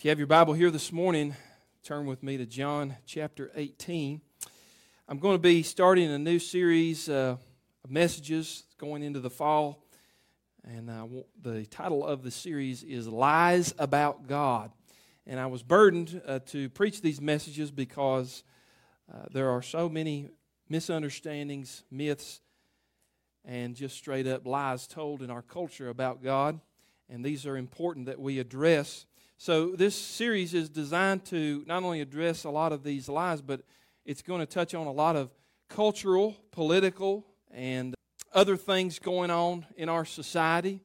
If you have your Bible here this morning, turn with me to John chapter 18. I'm going to be starting a new series uh, of messages going into the fall. And the title of the series is Lies About God. And I was burdened uh, to preach these messages because uh, there are so many misunderstandings, myths, and just straight up lies told in our culture about God. And these are important that we address so, this series is designed to not only address a lot of these lies, but it's going to touch on a lot of cultural, political, and other things going on in our society.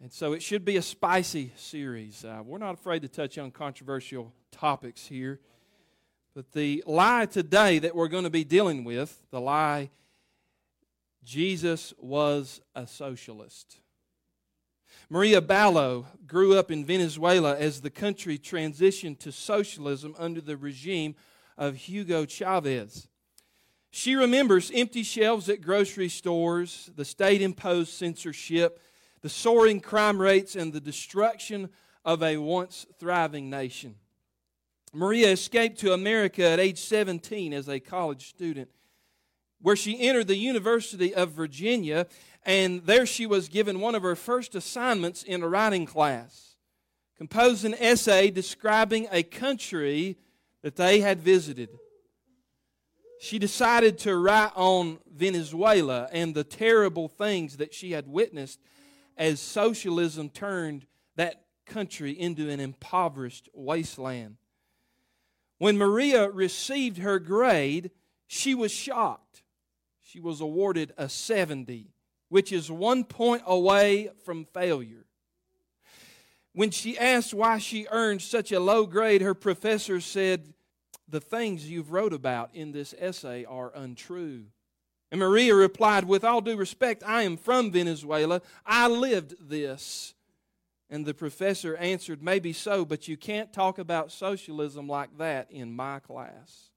And so, it should be a spicy series. Uh, we're not afraid to touch on controversial topics here. But the lie today that we're going to be dealing with, the lie Jesus was a socialist. Maria Ballo grew up in Venezuela as the country transitioned to socialism under the regime of Hugo Chavez. She remembers empty shelves at grocery stores, the state imposed censorship, the soaring crime rates, and the destruction of a once thriving nation. Maria escaped to America at age 17 as a college student, where she entered the University of Virginia and there she was given one of her first assignments in a writing class compose an essay describing a country that they had visited. She decided to write on Venezuela and the terrible things that she had witnessed as socialism turned that country into an impoverished wasteland. When Maria received her grade, she was shocked. She was awarded a 70 which is one point away from failure. When she asked why she earned such a low grade, her professor said, The things you've wrote about in this essay are untrue. And Maria replied, With all due respect, I am from Venezuela. I lived this. And the professor answered, Maybe so, but you can't talk about socialism like that in my class.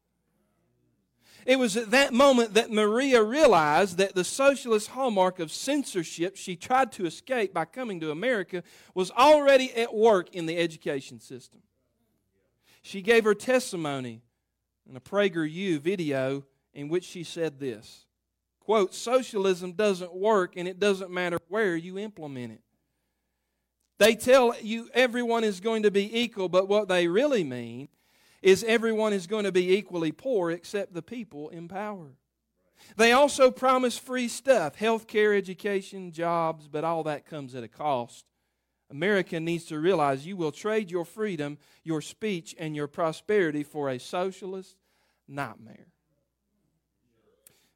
It was at that moment that Maria realized that the socialist hallmark of censorship she tried to escape by coming to America was already at work in the education system. She gave her testimony in a PragerU video in which she said this quote, Socialism doesn't work and it doesn't matter where you implement it. They tell you everyone is going to be equal, but what they really mean is everyone is going to be equally poor except the people in power. They also promise free stuff health care, education, jobs, but all that comes at a cost. America needs to realize you will trade your freedom, your speech, and your prosperity for a socialist nightmare.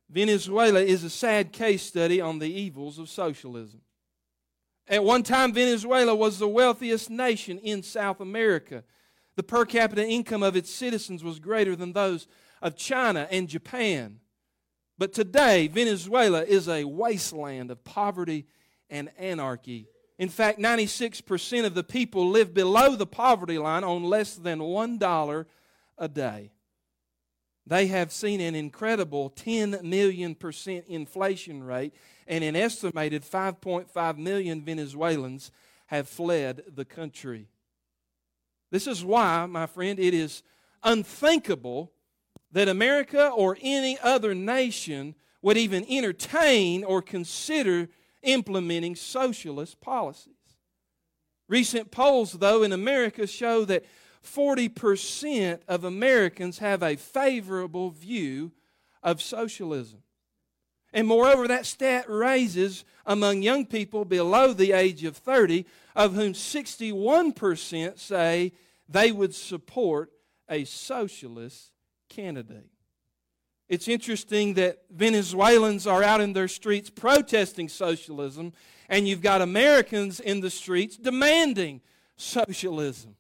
Venezuela is a sad case study on the evils of socialism. At one time, Venezuela was the wealthiest nation in South America. The per capita income of its citizens was greater than those of China and Japan. But today, Venezuela is a wasteland of poverty and anarchy. In fact, 96% of the people live below the poverty line on less than $1 a day. They have seen an incredible 10 million percent inflation rate, and an estimated 5.5 million Venezuelans have fled the country. This is why, my friend, it is unthinkable that America or any other nation would even entertain or consider implementing socialist policies. Recent polls, though, in America show that 40% of Americans have a favorable view of socialism. And moreover, that stat raises among young people below the age of 30, of whom 61% say they would support a socialist candidate. It's interesting that Venezuelans are out in their streets protesting socialism, and you've got Americans in the streets demanding socialism.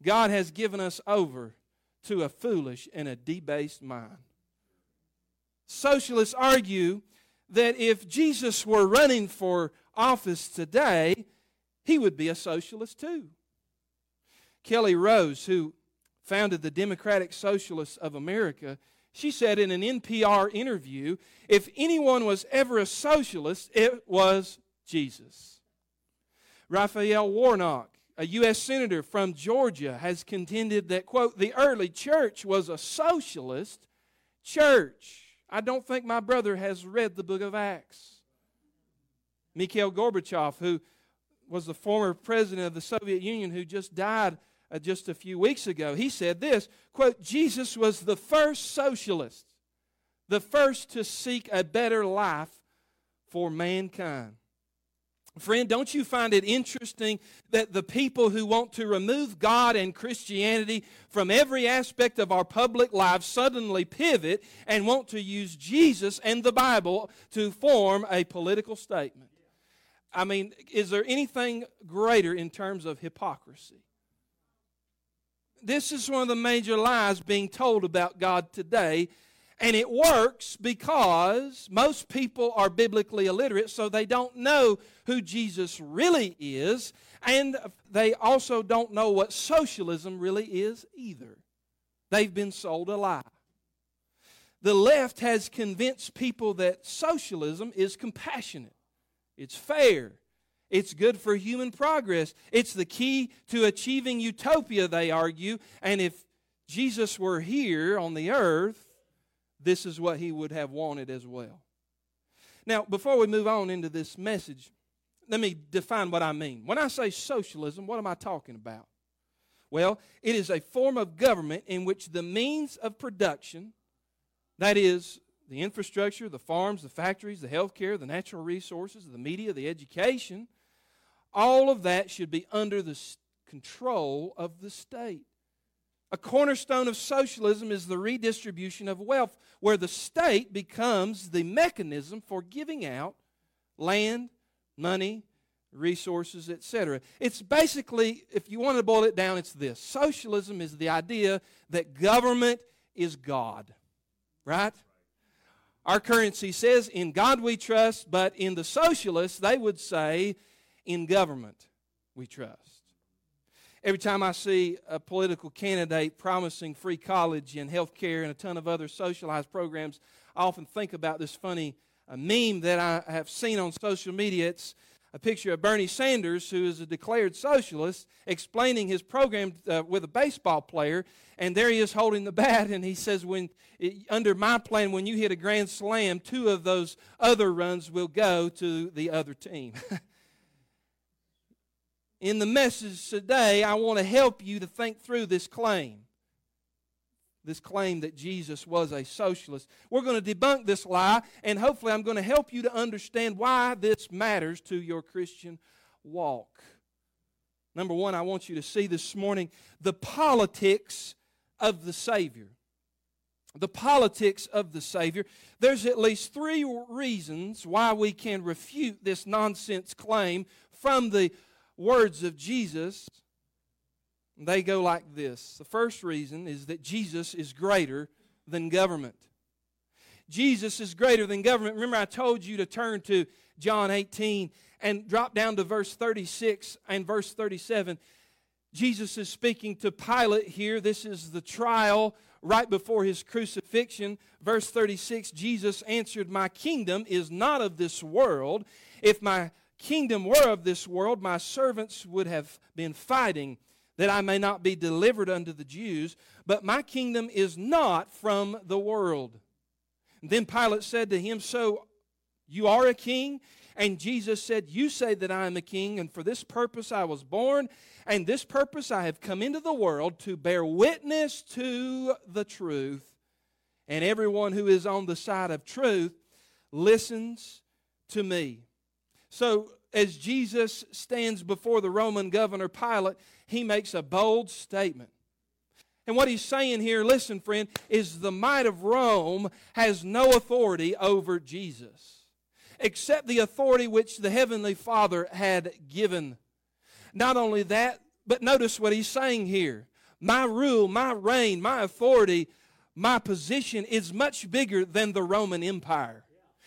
God has given us over to a foolish and a debased mind. Socialists argue that if Jesus were running for office today, he would be a socialist too. Kelly Rose, who founded the Democratic Socialists of America, she said in an NPR interview if anyone was ever a socialist, it was Jesus. Raphael Warnock, a U.S. senator from Georgia, has contended that, quote, the early church was a socialist church. I don't think my brother has read the book of Acts. Mikhail Gorbachev, who was the former president of the Soviet Union who just died uh, just a few weeks ago, he said this quote, Jesus was the first socialist, the first to seek a better life for mankind. Friend, don't you find it interesting that the people who want to remove God and Christianity from every aspect of our public life suddenly pivot and want to use Jesus and the Bible to form a political statement? I mean, is there anything greater in terms of hypocrisy? This is one of the major lies being told about God today and it works because most people are biblically illiterate, so they don't know who Jesus really is, and they also don't know what socialism really is either. They've been sold a lie. The left has convinced people that socialism is compassionate, it's fair, it's good for human progress, it's the key to achieving utopia, they argue, and if Jesus were here on the earth, this is what he would have wanted as well. Now, before we move on into this message, let me define what I mean. When I say socialism, what am I talking about? Well, it is a form of government in which the means of production, that is, the infrastructure, the farms, the factories, the healthcare, the natural resources, the media, the education, all of that should be under the control of the state. A cornerstone of socialism is the redistribution of wealth, where the state becomes the mechanism for giving out land, money, resources, etc. It's basically, if you want to boil it down, it's this socialism is the idea that government is God, right? Our currency says, in God we trust, but in the socialists, they would say, in government we trust. Every time I see a political candidate promising free college and health care and a ton of other socialized programs, I often think about this funny uh, meme that I have seen on social media. It's a picture of Bernie Sanders, who is a declared socialist, explaining his program uh, with a baseball player. And there he is holding the bat, and he says, "When under my plan, when you hit a grand slam, two of those other runs will go to the other team." in the message today, I want to help you to think through this claim. This claim that Jesus was a socialist. We're going to debunk this lie, and hopefully, I'm going to help you to understand why this matters to your Christian walk. Number one, I want you to see this morning the politics of the Savior. The politics of the Savior. There's at least three reasons why we can refute this nonsense claim from the words of Jesus, they go like this. The first reason is that Jesus is greater than government. Jesus is greater than government. Remember, I told you to turn to John 18 and drop down to verse 36 and verse 37. Jesus is speaking to Pilate here. This is the trial right before his crucifixion. Verse 36 Jesus answered, My kingdom is not of this world. If my kingdom were of this world, my servants would have been fighting that I may not be delivered unto the Jews, but my kingdom is not from the world. And then Pilate said to him, So you are a king? And Jesus said, You say that I am a king, and for this purpose I was born, and this purpose I have come into the world to bear witness to the truth. And everyone who is on the side of truth listens to me. So, as Jesus stands before the Roman governor Pilate, he makes a bold statement. And what he's saying here, listen, friend, is the might of Rome has no authority over Jesus, except the authority which the Heavenly Father had given. Not only that, but notice what he's saying here. My rule, my reign, my authority, my position is much bigger than the Roman Empire.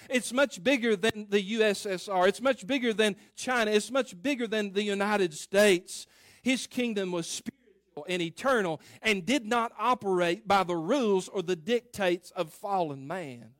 It's much bigger than the USSR. It's much bigger than China. It's much bigger than the United States. His kingdom was spiritual and eternal and did not operate by the rules or the dictates of fallen man.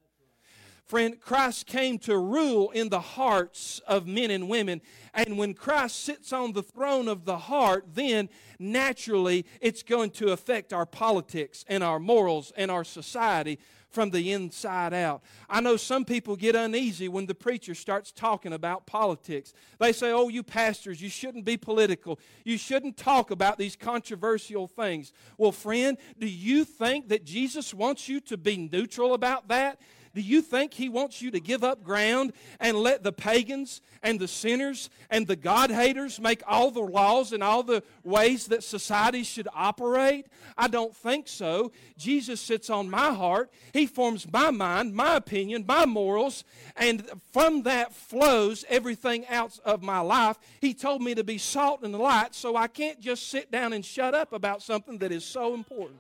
Friend, Christ came to rule in the hearts of men and women. And when Christ sits on the throne of the heart, then naturally it's going to affect our politics and our morals and our society from the inside out. I know some people get uneasy when the preacher starts talking about politics. They say, Oh, you pastors, you shouldn't be political. You shouldn't talk about these controversial things. Well, friend, do you think that Jesus wants you to be neutral about that? Do you think He wants you to give up ground and let the pagans and the sinners and the God haters make all the laws and all the ways that society should operate? I don't think so. Jesus sits on my heart. He forms my mind, my opinion, my morals, and from that flows everything else of my life. He told me to be salt and light, so I can't just sit down and shut up about something that is so important.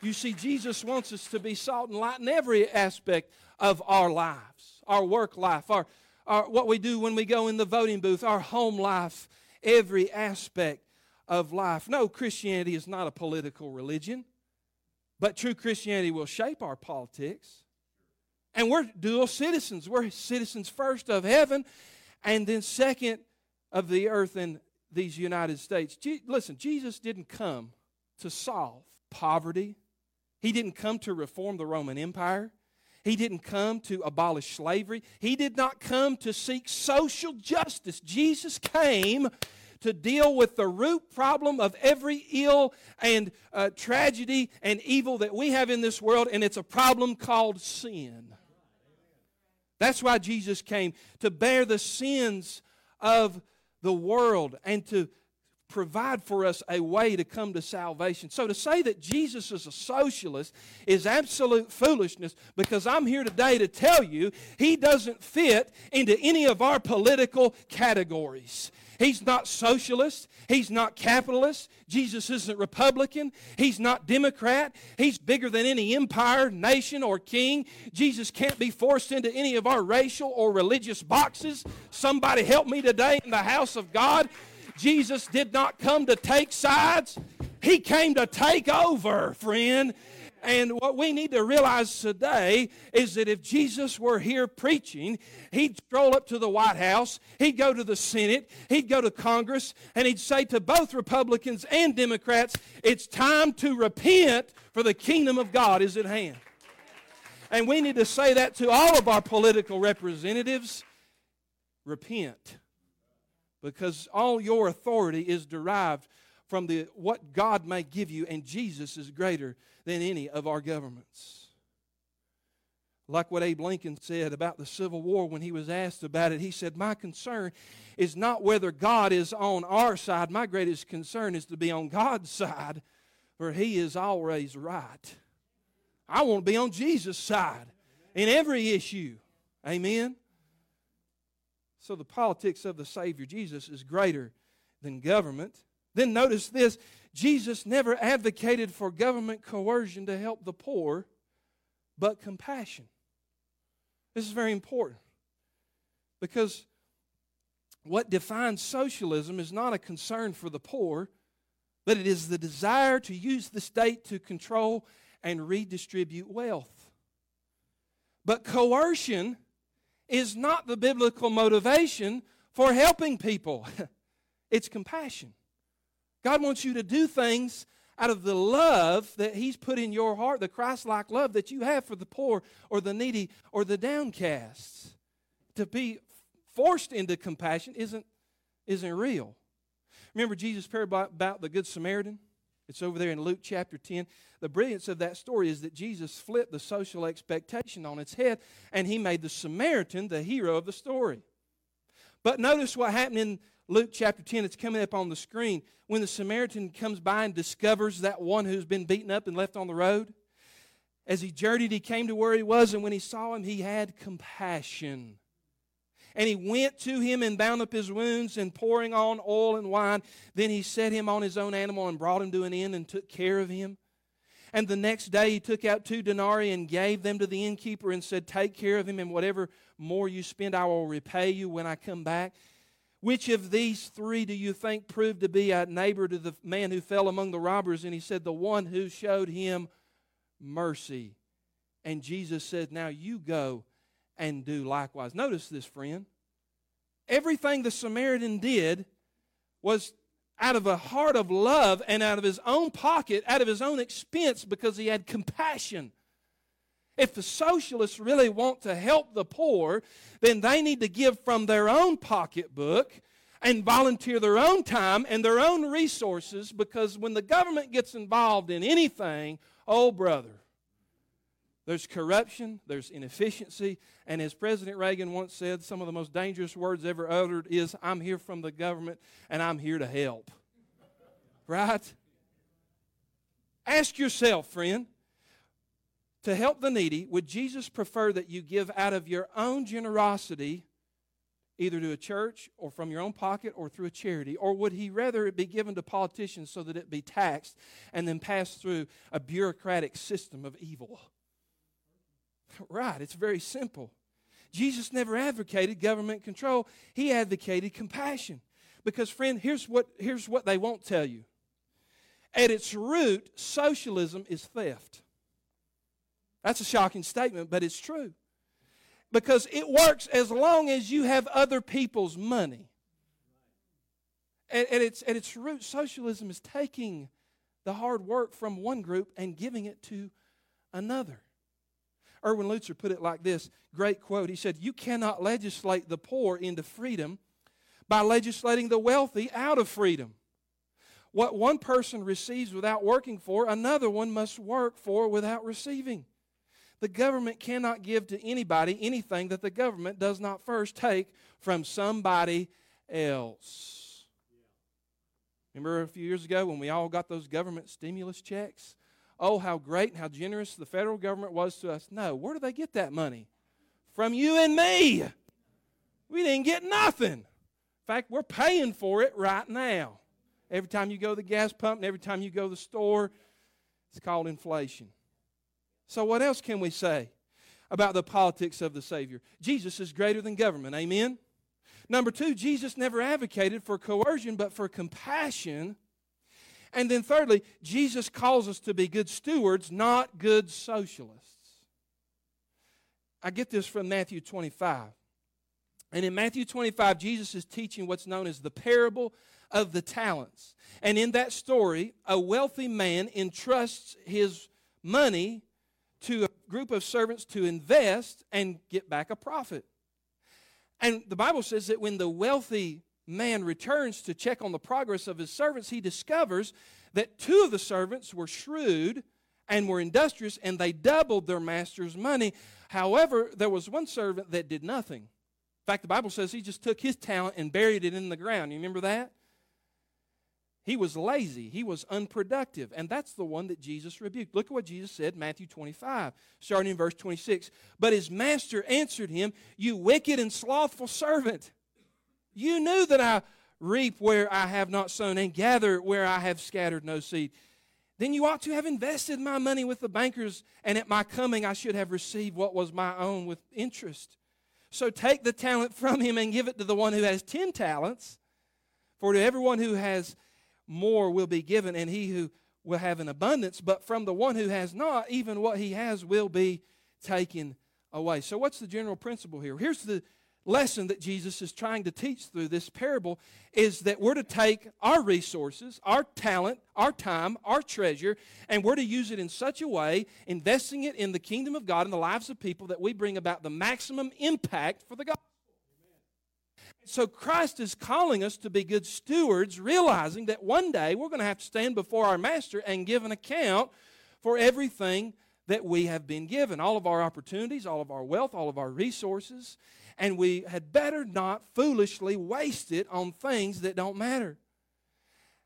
You see, Jesus wants us to be salt and light in every aspect of our lives, our work life, our, our, what we do when we go in the voting booth, our home life, every aspect of life. No, Christianity is not a political religion, but true Christianity will shape our politics. And we're dual citizens. We're citizens first of heaven and then second of the earth in these United States. Je- listen, Jesus didn't come to solve poverty, he didn't come to reform the Roman Empire. He didn't come to abolish slavery. He did not come to seek social justice. Jesus came to deal with the root problem of every ill and uh, tragedy and evil that we have in this world, and it's a problem called sin. That's why Jesus came to bear the sins of the world and to provide for us a way to come to salvation. So to say that Jesus is a socialist is absolute foolishness because I'm here today to tell you he doesn't fit into any of our political categories. He's not socialist. He's not capitalist. Jesus isn't Republican. He's not Democrat. He's bigger than any empire, nation, or king. Jesus can't be forced into any of our racial or religious boxes. Somebody help me today in the house of God. Jesus did not come to take sides, He came to take over, friend. And what we need to realize today is that if Jesus were here preaching, he'd stroll up to the White House, he'd go to the Senate, he'd go to Congress, and he'd say to both Republicans and Democrats, It's time to repent, for the kingdom of God is at hand. And we need to say that to all of our political representatives repent because all your authority is derived from the, what God may give you, and Jesus is greater than any of our governments. Like what Abe Lincoln said about the Civil War when he was asked about it, he said, My concern is not whether God is on our side. My greatest concern is to be on God's side, for He is always right. I want to be on Jesus' side in every issue. Amen. So the politics of the Savior Jesus is greater than government. Then notice this Jesus never advocated for government coercion to help the poor, but compassion. This is very important because what defines socialism is not a concern for the poor, but it is the desire to use the state to control and redistribute wealth. But coercion is not the biblical motivation for helping people, it's compassion. God wants you to do things out of the love that He's put in your heart, the Christ like love that you have for the poor or the needy or the downcast. To be forced into compassion isn't, isn't real. Remember Jesus' parable about the Good Samaritan? It's over there in Luke chapter 10. The brilliance of that story is that Jesus flipped the social expectation on its head and he made the Samaritan the hero of the story. But notice what happened in Luke chapter 10. It's coming up on the screen. When the Samaritan comes by and discovers that one who's been beaten up and left on the road, as he journeyed, he came to where he was, and when he saw him, he had compassion and he went to him and bound up his wounds and pouring on oil and wine. Then he set him on his own animal and brought him to an inn and took care of him. And the next day he took out two denarii and gave them to the innkeeper and said, Take care of him, and whatever more you spend, I will repay you when I come back. Which of these three do you think proved to be a neighbor to the man who fell among the robbers? And he said, The one who showed him mercy. And Jesus said, Now you go and do likewise. Notice this, friend. Everything the Samaritan did was out of a heart of love and out of his own pocket, out of his own expense, because he had compassion. If the socialists really want to help the poor, then they need to give from their own pocketbook and volunteer their own time and their own resources because when the government gets involved in anything, oh, brother, there's corruption, there's inefficiency, and as President Reagan once said, some of the most dangerous words ever uttered is, I'm here from the government and I'm here to help. Right? Ask yourself, friend, to help the needy, would Jesus prefer that you give out of your own generosity, either to a church or from your own pocket or through a charity? Or would he rather it be given to politicians so that it be taxed and then passed through a bureaucratic system of evil? Right, it's very simple. Jesus never advocated government control, he advocated compassion. Because, friend, here's what, here's what they won't tell you. At its root, socialism is theft. That's a shocking statement, but it's true. Because it works as long as you have other people's money. At, at, its, at its root, socialism is taking the hard work from one group and giving it to another. Erwin Lutzer put it like this great quote. He said, You cannot legislate the poor into freedom by legislating the wealthy out of freedom. What one person receives without working for, another one must work for without receiving. The government cannot give to anybody anything that the government does not first take from somebody else. Remember a few years ago when we all got those government stimulus checks? Oh, how great and how generous the federal government was to us. No, where do they get that money? From you and me. We didn't get nothing. In fact, we're paying for it right now. Every time you go to the gas pump and every time you go to the store, it's called inflation. So, what else can we say about the politics of the Savior? Jesus is greater than government. Amen? Number two, Jesus never advocated for coercion, but for compassion. And then, thirdly, Jesus calls us to be good stewards, not good socialists. I get this from Matthew 25. And in Matthew 25, Jesus is teaching what's known as the parable of the talents. And in that story, a wealthy man entrusts his money to a group of servants to invest and get back a profit. And the Bible says that when the wealthy man returns to check on the progress of his servants, he discovers that two of the servants were shrewd and were industrious and they doubled their master's money. However, there was one servant that did nothing. In fact, the Bible says he just took his talent and buried it in the ground. You remember that? He was lazy. He was unproductive. And that's the one that Jesus rebuked. Look at what Jesus said, Matthew 25, starting in verse 26. But his master answered him, You wicked and slothful servant. You knew that I reap where I have not sown and gather where I have scattered no seed. Then you ought to have invested my money with the bankers, and at my coming I should have received what was my own with interest. So take the talent from him and give it to the one who has ten talents. For to everyone who has more will be given, and he who will have an abundance. But from the one who has not, even what he has will be taken away. So, what's the general principle here? Here's the lesson that Jesus is trying to teach through this parable is that we're to take our resources, our talent, our time, our treasure, and we're to use it in such a way, investing it in the kingdom of God and the lives of people, that we bring about the maximum impact for the gospel. So Christ is calling us to be good stewards, realizing that one day we're going to have to stand before our Master and give an account for everything that we have been given all of our opportunities, all of our wealth, all of our resources. And we had better not foolishly waste it on things that don't matter.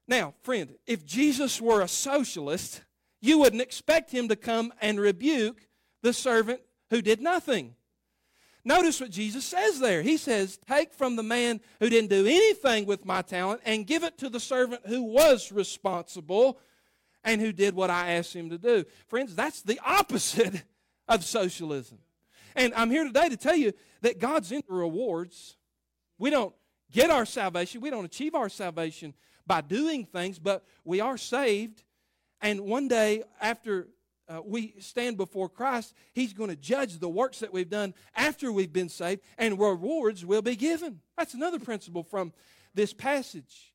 Now, friend, if Jesus were a socialist, you wouldn't expect him to come and rebuke the servant who did nothing. Notice what Jesus says there. He says, Take from the man who didn't do anything with my talent and give it to the servant who was responsible and who did what I asked him to do. Friends, that's the opposite of socialism. And I'm here today to tell you that God's into rewards. We don't get our salvation, we don't achieve our salvation by doing things, but we are saved. And one day, after uh, we stand before Christ, He's going to judge the works that we've done after we've been saved, and rewards will be given. That's another principle from this passage.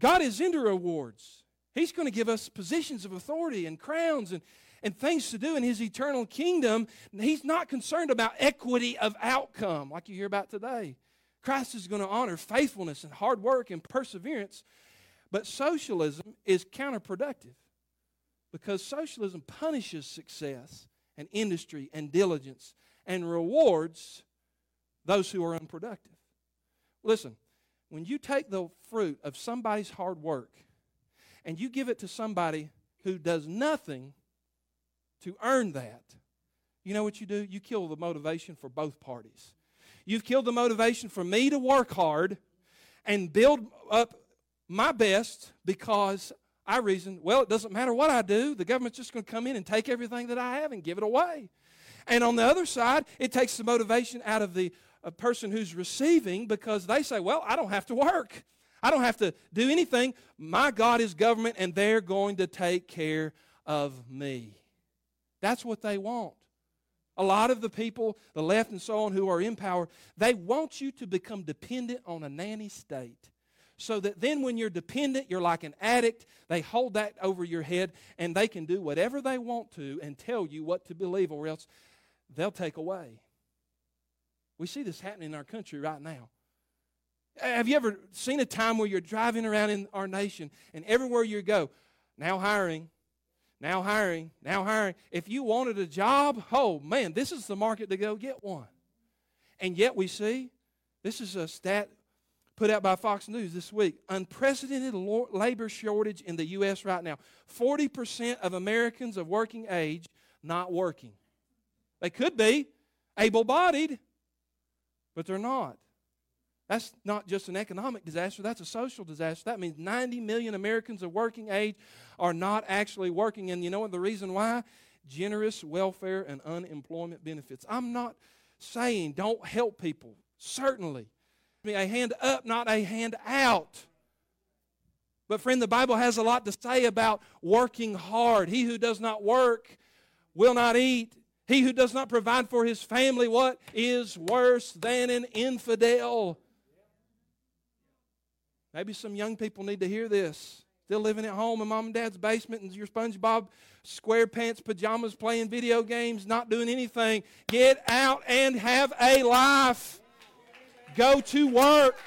God is into rewards. He's going to give us positions of authority and crowns and, and things to do in His eternal kingdom. He's not concerned about equity of outcome like you hear about today. Christ is going to honor faithfulness and hard work and perseverance. But socialism is counterproductive because socialism punishes success and industry and diligence and rewards those who are unproductive. Listen, when you take the fruit of somebody's hard work and you give it to somebody who does nothing to earn that, you know what you do? You kill the motivation for both parties. You've killed the motivation for me to work hard and build up my best because I reason, well, it doesn't matter what I do, the government's just going to come in and take everything that I have and give it away. And on the other side, it takes the motivation out of the uh, person who's receiving because they say, well, I don't have to work. I don't have to do anything. My God is government, and they're going to take care of me. That's what they want. A lot of the people, the left and so on, who are in power, they want you to become dependent on a nanny state so that then when you're dependent, you're like an addict. They hold that over your head and they can do whatever they want to and tell you what to believe, or else they'll take away. We see this happening in our country right now. Have you ever seen a time where you're driving around in our nation and everywhere you go, now hiring, now hiring, now hiring? If you wanted a job, oh man, this is the market to go get one. And yet we see, this is a stat put out by Fox News this week unprecedented labor shortage in the U.S. right now. 40% of Americans of working age not working. They could be able bodied, but they're not. That's not just an economic disaster, that's a social disaster. That means 90 million Americans of working age are not actually working. And you know what the reason why? Generous welfare and unemployment benefits. I'm not saying don't help people, certainly me a hand up, not a hand out. But, friend, the Bible has a lot to say about working hard. He who does not work will not eat. He who does not provide for his family, what is worse than an infidel? Maybe some young people need to hear this. Still living at home in mom and dad's basement in your SpongeBob SquarePants pajamas, playing video games, not doing anything. Get out and have a life. Go to work.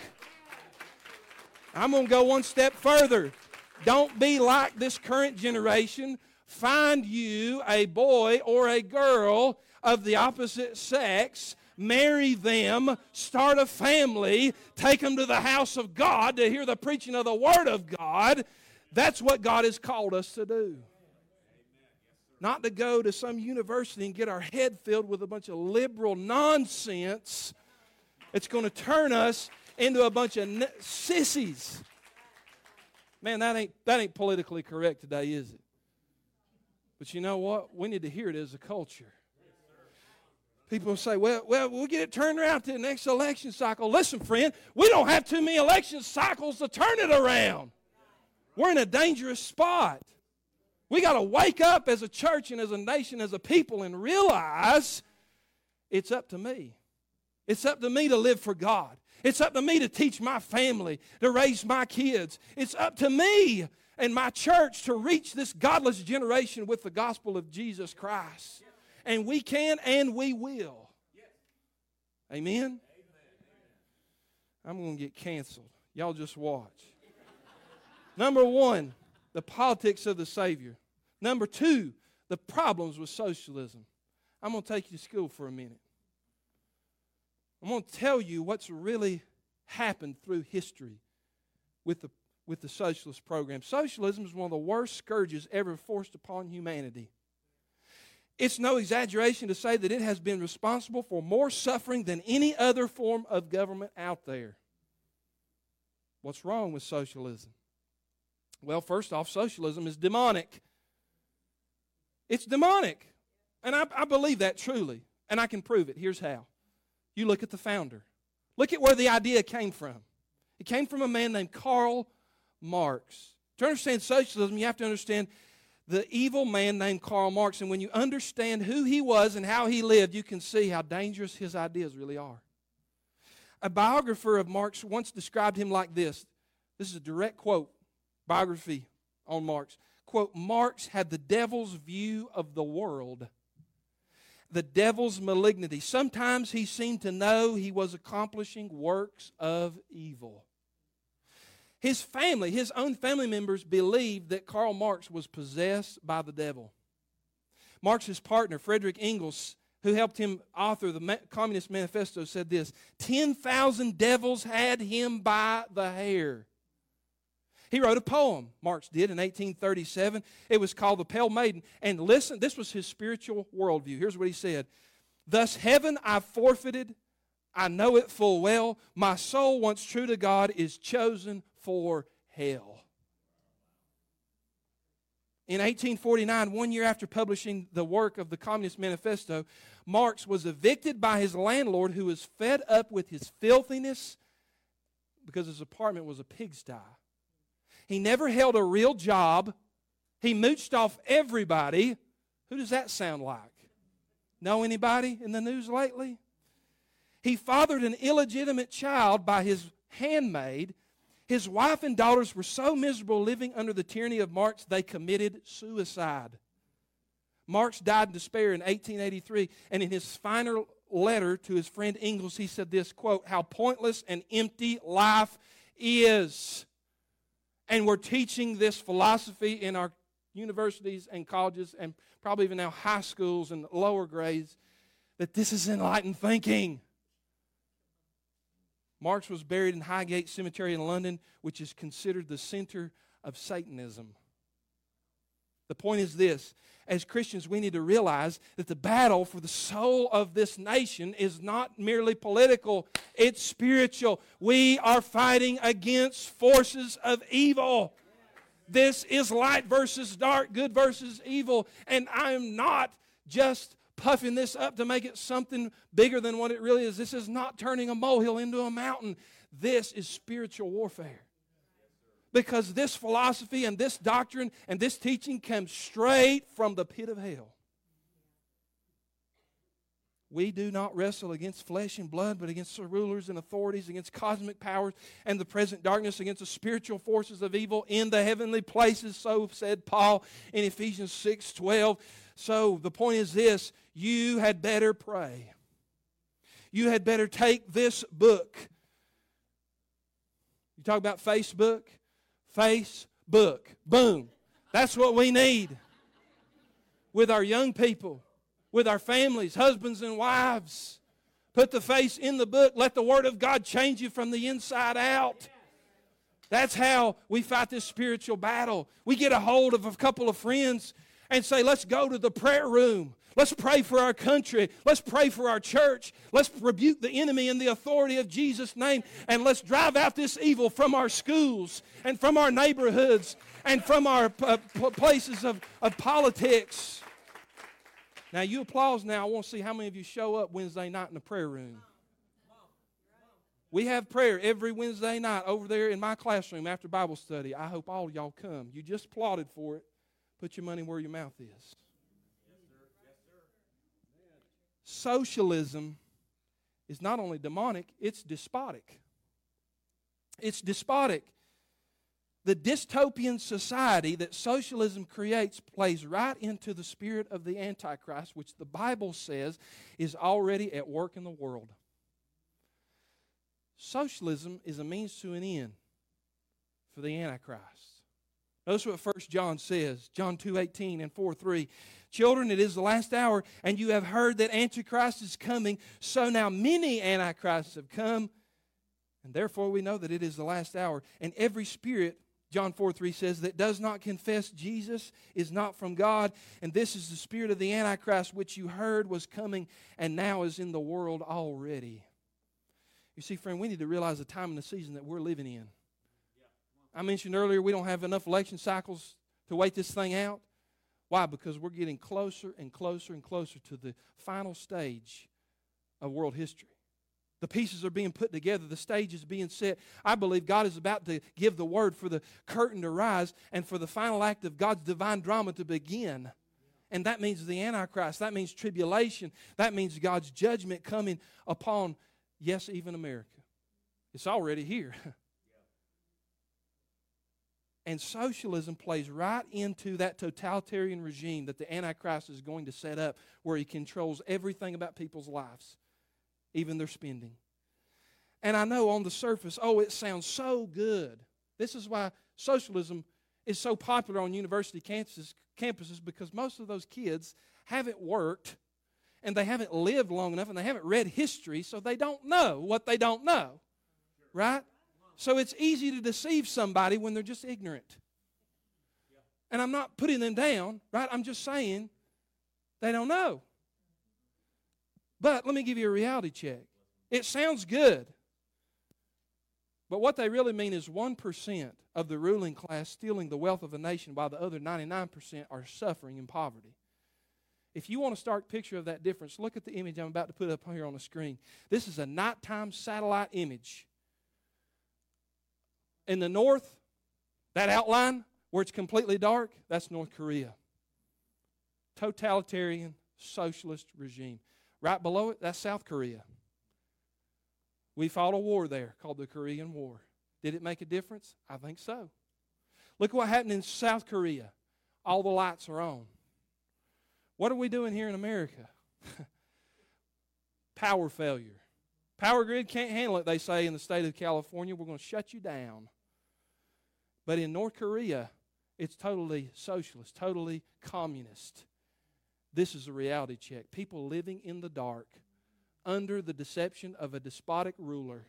I'm going to go one step further. Don't be like this current generation. Find you a boy or a girl of the opposite sex, marry them, start a family, take them to the house of God to hear the preaching of the Word of God. That's what God has called us to do. Not to go to some university and get our head filled with a bunch of liberal nonsense it's going to turn us into a bunch of sissies. Man, that ain't, that ain't politically correct today, is it? But you know what? We need to hear it as a culture. People say, well, well, we'll get it turned around to the next election cycle. Listen, friend, we don't have too many election cycles to turn it around. We're in a dangerous spot. We got to wake up as a church and as a nation, as a people, and realize it's up to me. It's up to me to live for God. It's up to me to teach my family, to raise my kids. It's up to me and my church to reach this godless generation with the gospel of Jesus Christ. And we can and we will. Amen? I'm going to get canceled. Y'all just watch. Number one, the politics of the Savior. Number two, the problems with socialism. I'm going to take you to school for a minute. I'm going to tell you what's really happened through history with the, with the socialist program. Socialism is one of the worst scourges ever forced upon humanity. It's no exaggeration to say that it has been responsible for more suffering than any other form of government out there. What's wrong with socialism? Well, first off, socialism is demonic. It's demonic. And I, I believe that truly. And I can prove it. Here's how you look at the founder. Look at where the idea came from. It came from a man named Karl Marx. To understand socialism, you have to understand the evil man named Karl Marx. And when you understand who he was and how he lived, you can see how dangerous his ideas really are. A biographer of Marx once described him like this this is a direct quote, biography on Marx. Quote Marx had the devil's view of the world, the devil's malignity. Sometimes he seemed to know he was accomplishing works of evil. His family, his own family members, believed that Karl Marx was possessed by the devil. Marx's partner, Frederick Engels, who helped him author the Communist Manifesto, said this 10,000 devils had him by the hair. He wrote a poem, Marx did, in 1837. It was called The Pale Maiden. And listen, this was his spiritual worldview. Here's what he said Thus, heaven I forfeited, I know it full well. My soul, once true to God, is chosen for hell. In 1849, one year after publishing the work of the Communist Manifesto, Marx was evicted by his landlord who was fed up with his filthiness because his apartment was a pigsty. He never held a real job. He mooched off everybody. Who does that sound like? Know anybody in the news lately? He fathered an illegitimate child by his handmaid his wife and daughters were so miserable living under the tyranny of Marx, they committed suicide. Marx died in despair in 1883, and in his final letter to his friend Engels, he said this quote, How pointless and empty life is. And we're teaching this philosophy in our universities and colleges, and probably even now high schools and lower grades, that this is enlightened thinking. Marx was buried in Highgate Cemetery in London, which is considered the center of Satanism. The point is this as Christians, we need to realize that the battle for the soul of this nation is not merely political, it's spiritual. We are fighting against forces of evil. This is light versus dark, good versus evil. And I'm not just puffing this up to make it something bigger than what it really is. This is not turning a molehill into a mountain. This is spiritual warfare. Because this philosophy and this doctrine and this teaching comes straight from the pit of hell. We do not wrestle against flesh and blood, but against the rulers and authorities, against cosmic powers and the present darkness, against the spiritual forces of evil in the heavenly places. So said Paul in Ephesians 6 12. So the point is this you had better pray. You had better take this book. You talk about Facebook? Facebook. Boom. That's what we need with our young people, with our families, husbands and wives. Put the face in the book. Let the Word of God change you from the inside out. That's how we fight this spiritual battle. We get a hold of a couple of friends and say, let's go to the prayer room. Let's pray for our country. Let's pray for our church. Let's rebuke the enemy in the authority of Jesus' name. And let's drive out this evil from our schools and from our neighborhoods and from our uh, places of, of politics. Now, you applause now. I want to see how many of you show up Wednesday night in the prayer room. We have prayer every Wednesday night over there in my classroom after Bible study. I hope all y'all come. You just applauded for it. Put your money where your mouth is. Socialism is not only demonic, it's despotic. It's despotic. The dystopian society that socialism creates plays right into the spirit of the Antichrist, which the Bible says is already at work in the world. Socialism is a means to an end for the Antichrist. Notice what First John says, John 2 18 and 4 3. Children, it is the last hour, and you have heard that Antichrist is coming. So now many Antichrists have come, and therefore we know that it is the last hour. And every spirit, John 4 3 says, that does not confess Jesus is not from God. And this is the spirit of the Antichrist, which you heard was coming and now is in the world already. You see, friend, we need to realize the time and the season that we're living in. I mentioned earlier we don't have enough election cycles to wait this thing out. Why? Because we're getting closer and closer and closer to the final stage of world history. The pieces are being put together. The stage is being set. I believe God is about to give the word for the curtain to rise and for the final act of God's divine drama to begin. And that means the Antichrist. That means tribulation. That means God's judgment coming upon, yes, even America. It's already here. And socialism plays right into that totalitarian regime that the Antichrist is going to set up, where he controls everything about people's lives, even their spending. And I know on the surface, oh, it sounds so good. This is why socialism is so popular on university campuses, campuses because most of those kids haven't worked and they haven't lived long enough and they haven't read history, so they don't know what they don't know. Right? So it's easy to deceive somebody when they're just ignorant. And I'm not putting them down, right? I'm just saying they don't know. But let me give you a reality check. It sounds good. But what they really mean is 1% of the ruling class stealing the wealth of a nation while the other 99% are suffering in poverty. If you want a stark picture of that difference, look at the image I'm about to put up here on the screen. This is a nighttime satellite image in the north, that outline where it's completely dark, that's North Korea. Totalitarian socialist regime. Right below it, that's South Korea. We fought a war there called the Korean War. Did it make a difference? I think so. Look what happened in South Korea. All the lights are on. What are we doing here in America? Power failure. Power grid can't handle it, they say in the state of California. We're going to shut you down. But in North Korea, it's totally socialist, totally communist. This is a reality check. People living in the dark under the deception of a despotic ruler.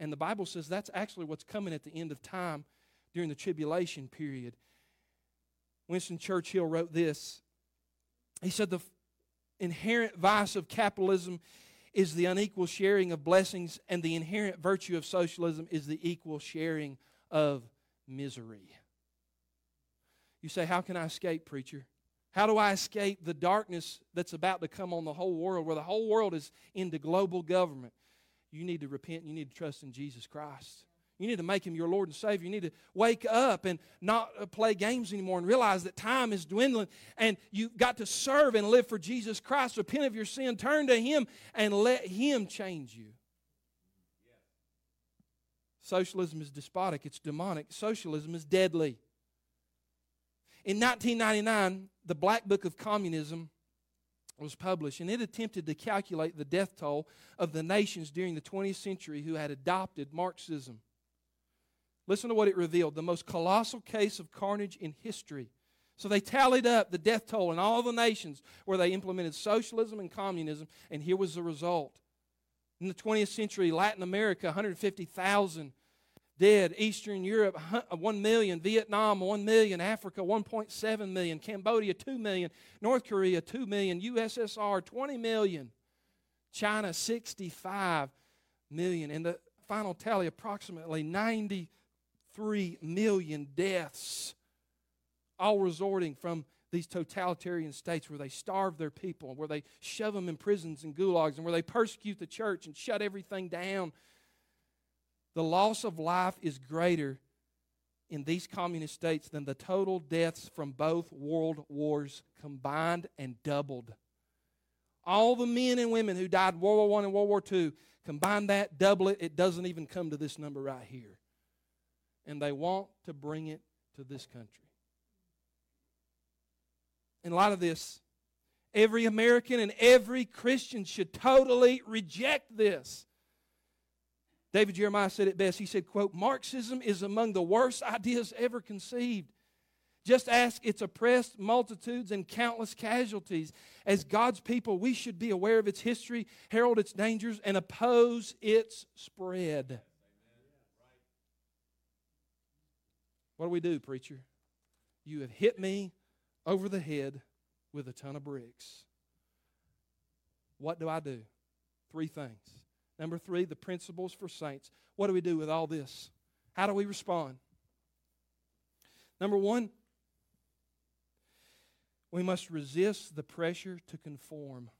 And the Bible says that's actually what's coming at the end of time during the tribulation period. Winston Churchill wrote this. He said, The inherent vice of capitalism is the unequal sharing of blessings, and the inherent virtue of socialism is the equal sharing of misery. You say, How can I escape, preacher? How do I escape the darkness that's about to come on the whole world, where the whole world is into global government? You need to repent you need to trust in Jesus Christ. You need to make him your Lord and Savior. You need to wake up and not uh, play games anymore and realize that time is dwindling and you've got to serve and live for Jesus Christ. Repent of your sin, turn to him, and let him change you. Socialism is despotic, it's demonic. Socialism is deadly. In 1999, the Black Book of Communism was published, and it attempted to calculate the death toll of the nations during the 20th century who had adopted Marxism. Listen to what it revealed the most colossal case of carnage in history. So they tallied up the death toll in all the nations where they implemented socialism and communism, and here was the result. In the 20th century, Latin America, 150,000 dead. Eastern Europe, uh, 1 million. Vietnam, 1 million. Africa, 1.7 million. Cambodia, 2 million. North Korea, 2 million. USSR, 20 million. China, 65 million. And the final tally, approximately 93 million deaths, all resorting from these totalitarian states where they starve their people, where they shove them in prisons and gulags, and where they persecute the church and shut everything down. The loss of life is greater in these communist states than the total deaths from both world wars combined and doubled. All the men and women who died in World War I and World War II, combine that, double it, it doesn't even come to this number right here. And they want to bring it to this country in light of this, every American and every Christian should totally reject this. David Jeremiah said it best. He said, quote, Marxism is among the worst ideas ever conceived. Just ask its oppressed multitudes and countless casualties. As God's people, we should be aware of its history, herald its dangers, and oppose its spread. What do we do, preacher? You have hit me over the head with a ton of bricks. What do I do? Three things. Number three, the principles for saints. What do we do with all this? How do we respond? Number one, we must resist the pressure to conform.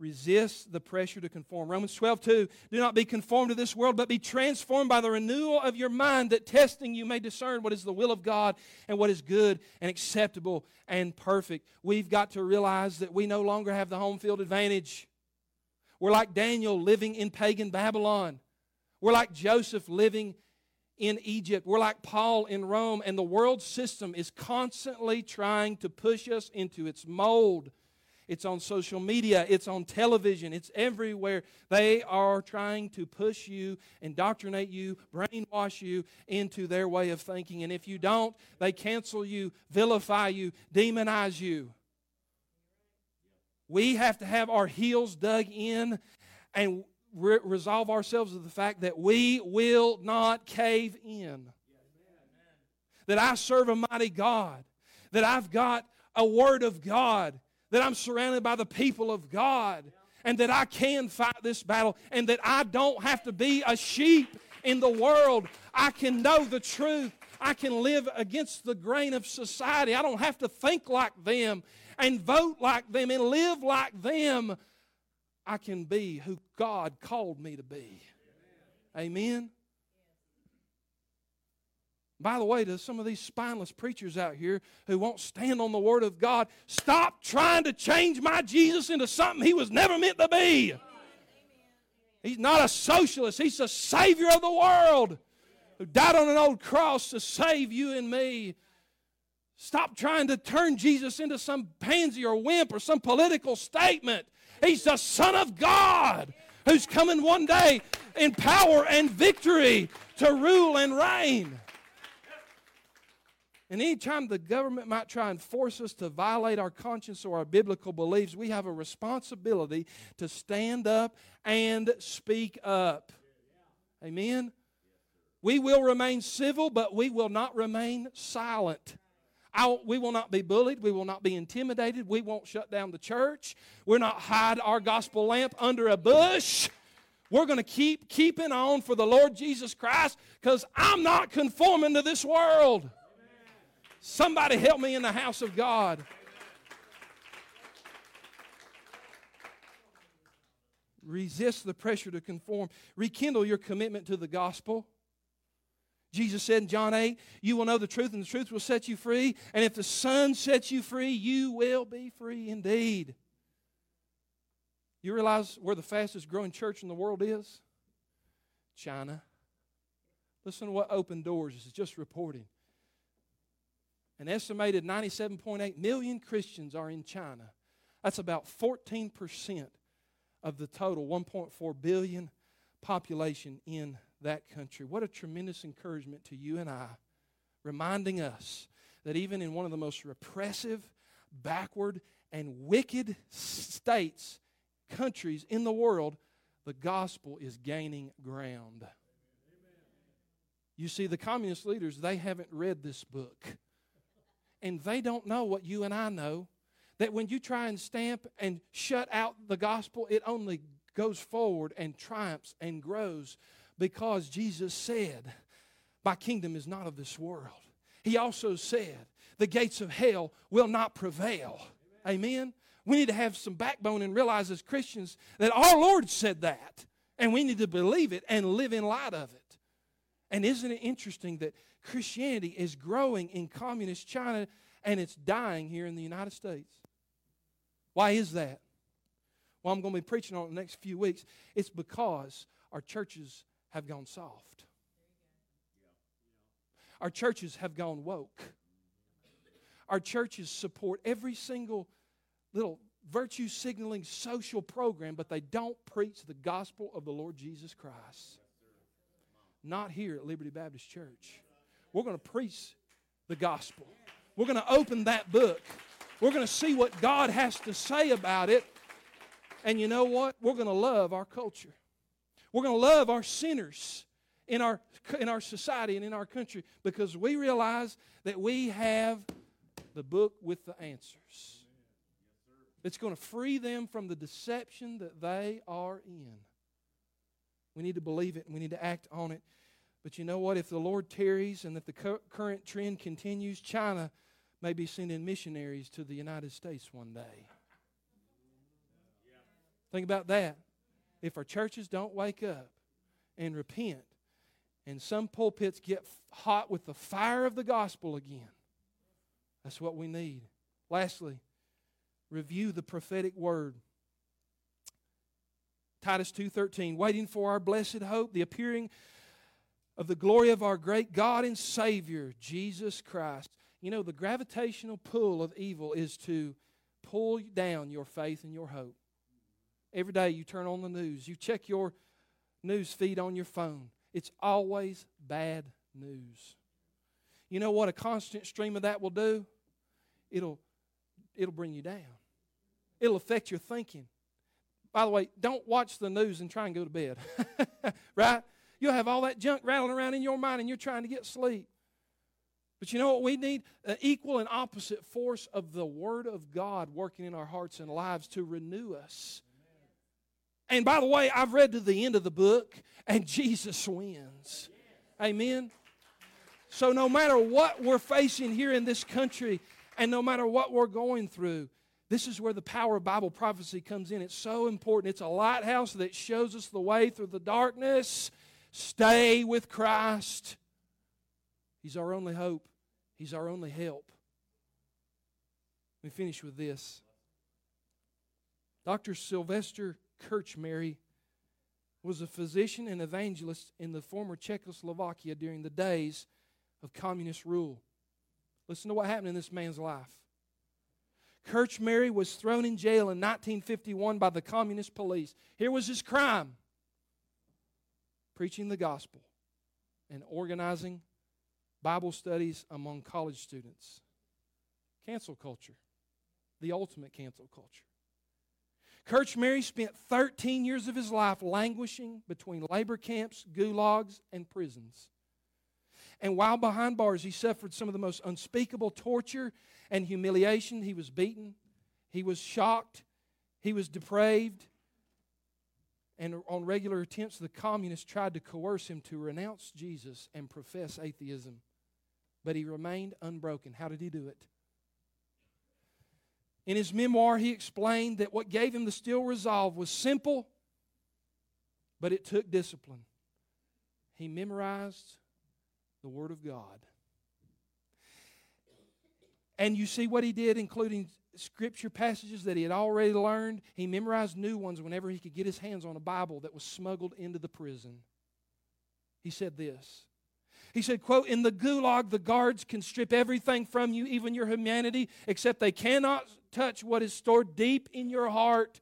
Resist the pressure to conform. Romans 12, 2. Do not be conformed to this world, but be transformed by the renewal of your mind, that testing you may discern what is the will of God and what is good and acceptable and perfect. We've got to realize that we no longer have the home field advantage. We're like Daniel living in pagan Babylon. We're like Joseph living in Egypt. We're like Paul in Rome. And the world system is constantly trying to push us into its mold it's on social media, it's on television, it's everywhere. They are trying to push you, indoctrinate you, brainwash you into their way of thinking. And if you don't, they cancel you, vilify you, demonize you. We have to have our heels dug in and re- resolve ourselves to the fact that we will not cave in. That I serve a mighty God. That I've got a word of God that I'm surrounded by the people of God and that I can fight this battle and that I don't have to be a sheep in the world. I can know the truth. I can live against the grain of society. I don't have to think like them and vote like them and live like them. I can be who God called me to be. Amen. By the way, to some of these spineless preachers out here who won't stand on the Word of God, stop trying to change my Jesus into something he was never meant to be. He's not a socialist, he's the Savior of the world who died on an old cross to save you and me. Stop trying to turn Jesus into some pansy or wimp or some political statement. He's the Son of God who's coming one day in power and victory to rule and reign. And anytime the government might try and force us to violate our conscience or our biblical beliefs, we have a responsibility to stand up and speak up. Amen? We will remain civil, but we will not remain silent. I, we will not be bullied. We will not be intimidated. We won't shut down the church. We're not hide our gospel lamp under a bush. We're going to keep keeping on for the Lord Jesus Christ because I'm not conforming to this world. Somebody help me in the house of God. Resist the pressure to conform. Rekindle your commitment to the gospel. Jesus said in John 8, You will know the truth, and the truth will set you free. And if the Son sets you free, you will be free indeed. You realize where the fastest growing church in the world is? China. Listen to what Open Doors is just reporting. An estimated 97.8 million Christians are in China. That's about 14% of the total 1.4 billion population in that country. What a tremendous encouragement to you and I, reminding us that even in one of the most repressive, backward, and wicked states, countries in the world, the gospel is gaining ground. You see, the communist leaders, they haven't read this book and they don't know what you and I know that when you try and stamp and shut out the gospel, it only goes forward and triumphs and grows because Jesus said, My kingdom is not of this world. He also said, The gates of hell will not prevail. Amen. Amen. We need to have some backbone and realize as Christians that our Lord said that, and we need to believe it and live in light of it. And isn't it interesting that Christianity is growing in communist China and it's dying here in the United States. Why is that? Well, I'm going to be preaching on it the next few weeks. It's because our churches have gone soft. Our churches have gone woke. Our churches support every single little virtue signaling social program, but they don't preach the gospel of the Lord Jesus Christ. Not here at Liberty Baptist Church. We're going to preach the gospel. We're going to open that book. We're going to see what God has to say about it. And you know what? We're going to love our culture. We're going to love our sinners in our, in our society and in our country because we realize that we have the book with the answers. It's going to free them from the deception that they are in. We need to believe it and we need to act on it. But you know what? If the Lord tarries and if the current trend continues, China may be sending missionaries to the United States one day. Think about that. If our churches don't wake up and repent, and some pulpits get hot with the fire of the gospel again, that's what we need. Lastly, review the prophetic word. Titus 2:13 waiting for our blessed hope the appearing of the glory of our great God and Savior Jesus Christ. You know the gravitational pull of evil is to pull down your faith and your hope. Every day you turn on the news, you check your news feed on your phone. It's always bad news. You know what a constant stream of that will do? It'll it'll bring you down. It'll affect your thinking. By the way, don't watch the news and try and go to bed. right? You'll have all that junk rattling around in your mind and you're trying to get sleep. But you know what we need? An equal and opposite force of the Word of God working in our hearts and lives to renew us. And by the way, I've read to the end of the book, and Jesus wins. Amen. So, no matter what we're facing here in this country, and no matter what we're going through, this is where the power of Bible prophecy comes in. It's so important. It's a lighthouse that shows us the way through the darkness. Stay with Christ. He's our only hope, He's our only help. Let me finish with this. Dr. Silvester Krčméry was a physician and evangelist in the former Czechoslovakia during the days of communist rule. Listen to what happened in this man's life. Krčméry was thrown in jail in 1951 by the communist police. Here was his crime preaching the gospel and organizing Bible studies among college students. Cancel culture, the ultimate cancel culture. Krčméry spent 13 years of his life languishing between labor camps, gulags, and prisons. And while behind bars, he suffered some of the most unspeakable torture and humiliation. He was beaten, he was shocked, he was depraved. And on regular attempts, the communists tried to coerce him to renounce Jesus and profess atheism. But he remained unbroken. How did he do it? In his memoir, he explained that what gave him the still resolve was simple, but it took discipline. He memorized the Word of God. And you see what he did, including scripture passages that he had already learned. He memorized new ones whenever he could get his hands on a Bible that was smuggled into the prison. He said this he said, quote, in the gulag, the guards can strip everything from you, even your humanity, except they cannot touch what is stored deep in your heart.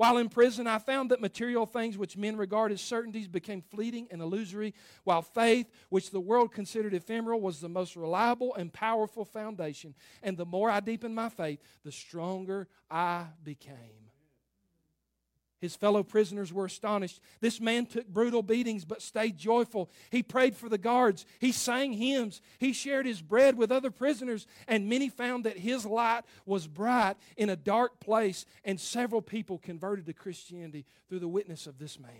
While in prison, I found that material things which men regard as certainties became fleeting and illusory, while faith, which the world considered ephemeral, was the most reliable and powerful foundation. And the more I deepened my faith, the stronger I became. His fellow prisoners were astonished. This man took brutal beatings but stayed joyful. He prayed for the guards. He sang hymns. He shared his bread with other prisoners. And many found that his light was bright in a dark place. And several people converted to Christianity through the witness of this man.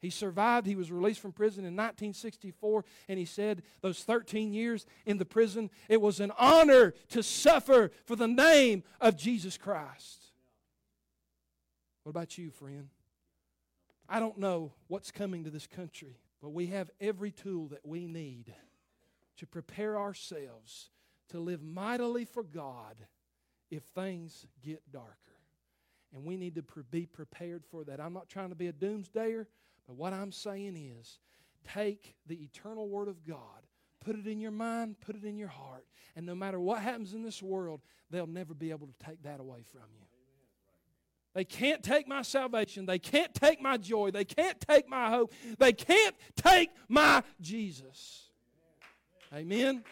He survived. He was released from prison in 1964. And he said, those 13 years in the prison, it was an honor to suffer for the name of Jesus Christ. What about you, friend? I don't know what's coming to this country, but we have every tool that we need to prepare ourselves to live mightily for God if things get darker. And we need to be prepared for that. I'm not trying to be a doomsdayer, but what I'm saying is take the eternal Word of God, put it in your mind, put it in your heart, and no matter what happens in this world, they'll never be able to take that away from you. They can't take my salvation. They can't take my joy. They can't take my hope. They can't take my Jesus. Amen.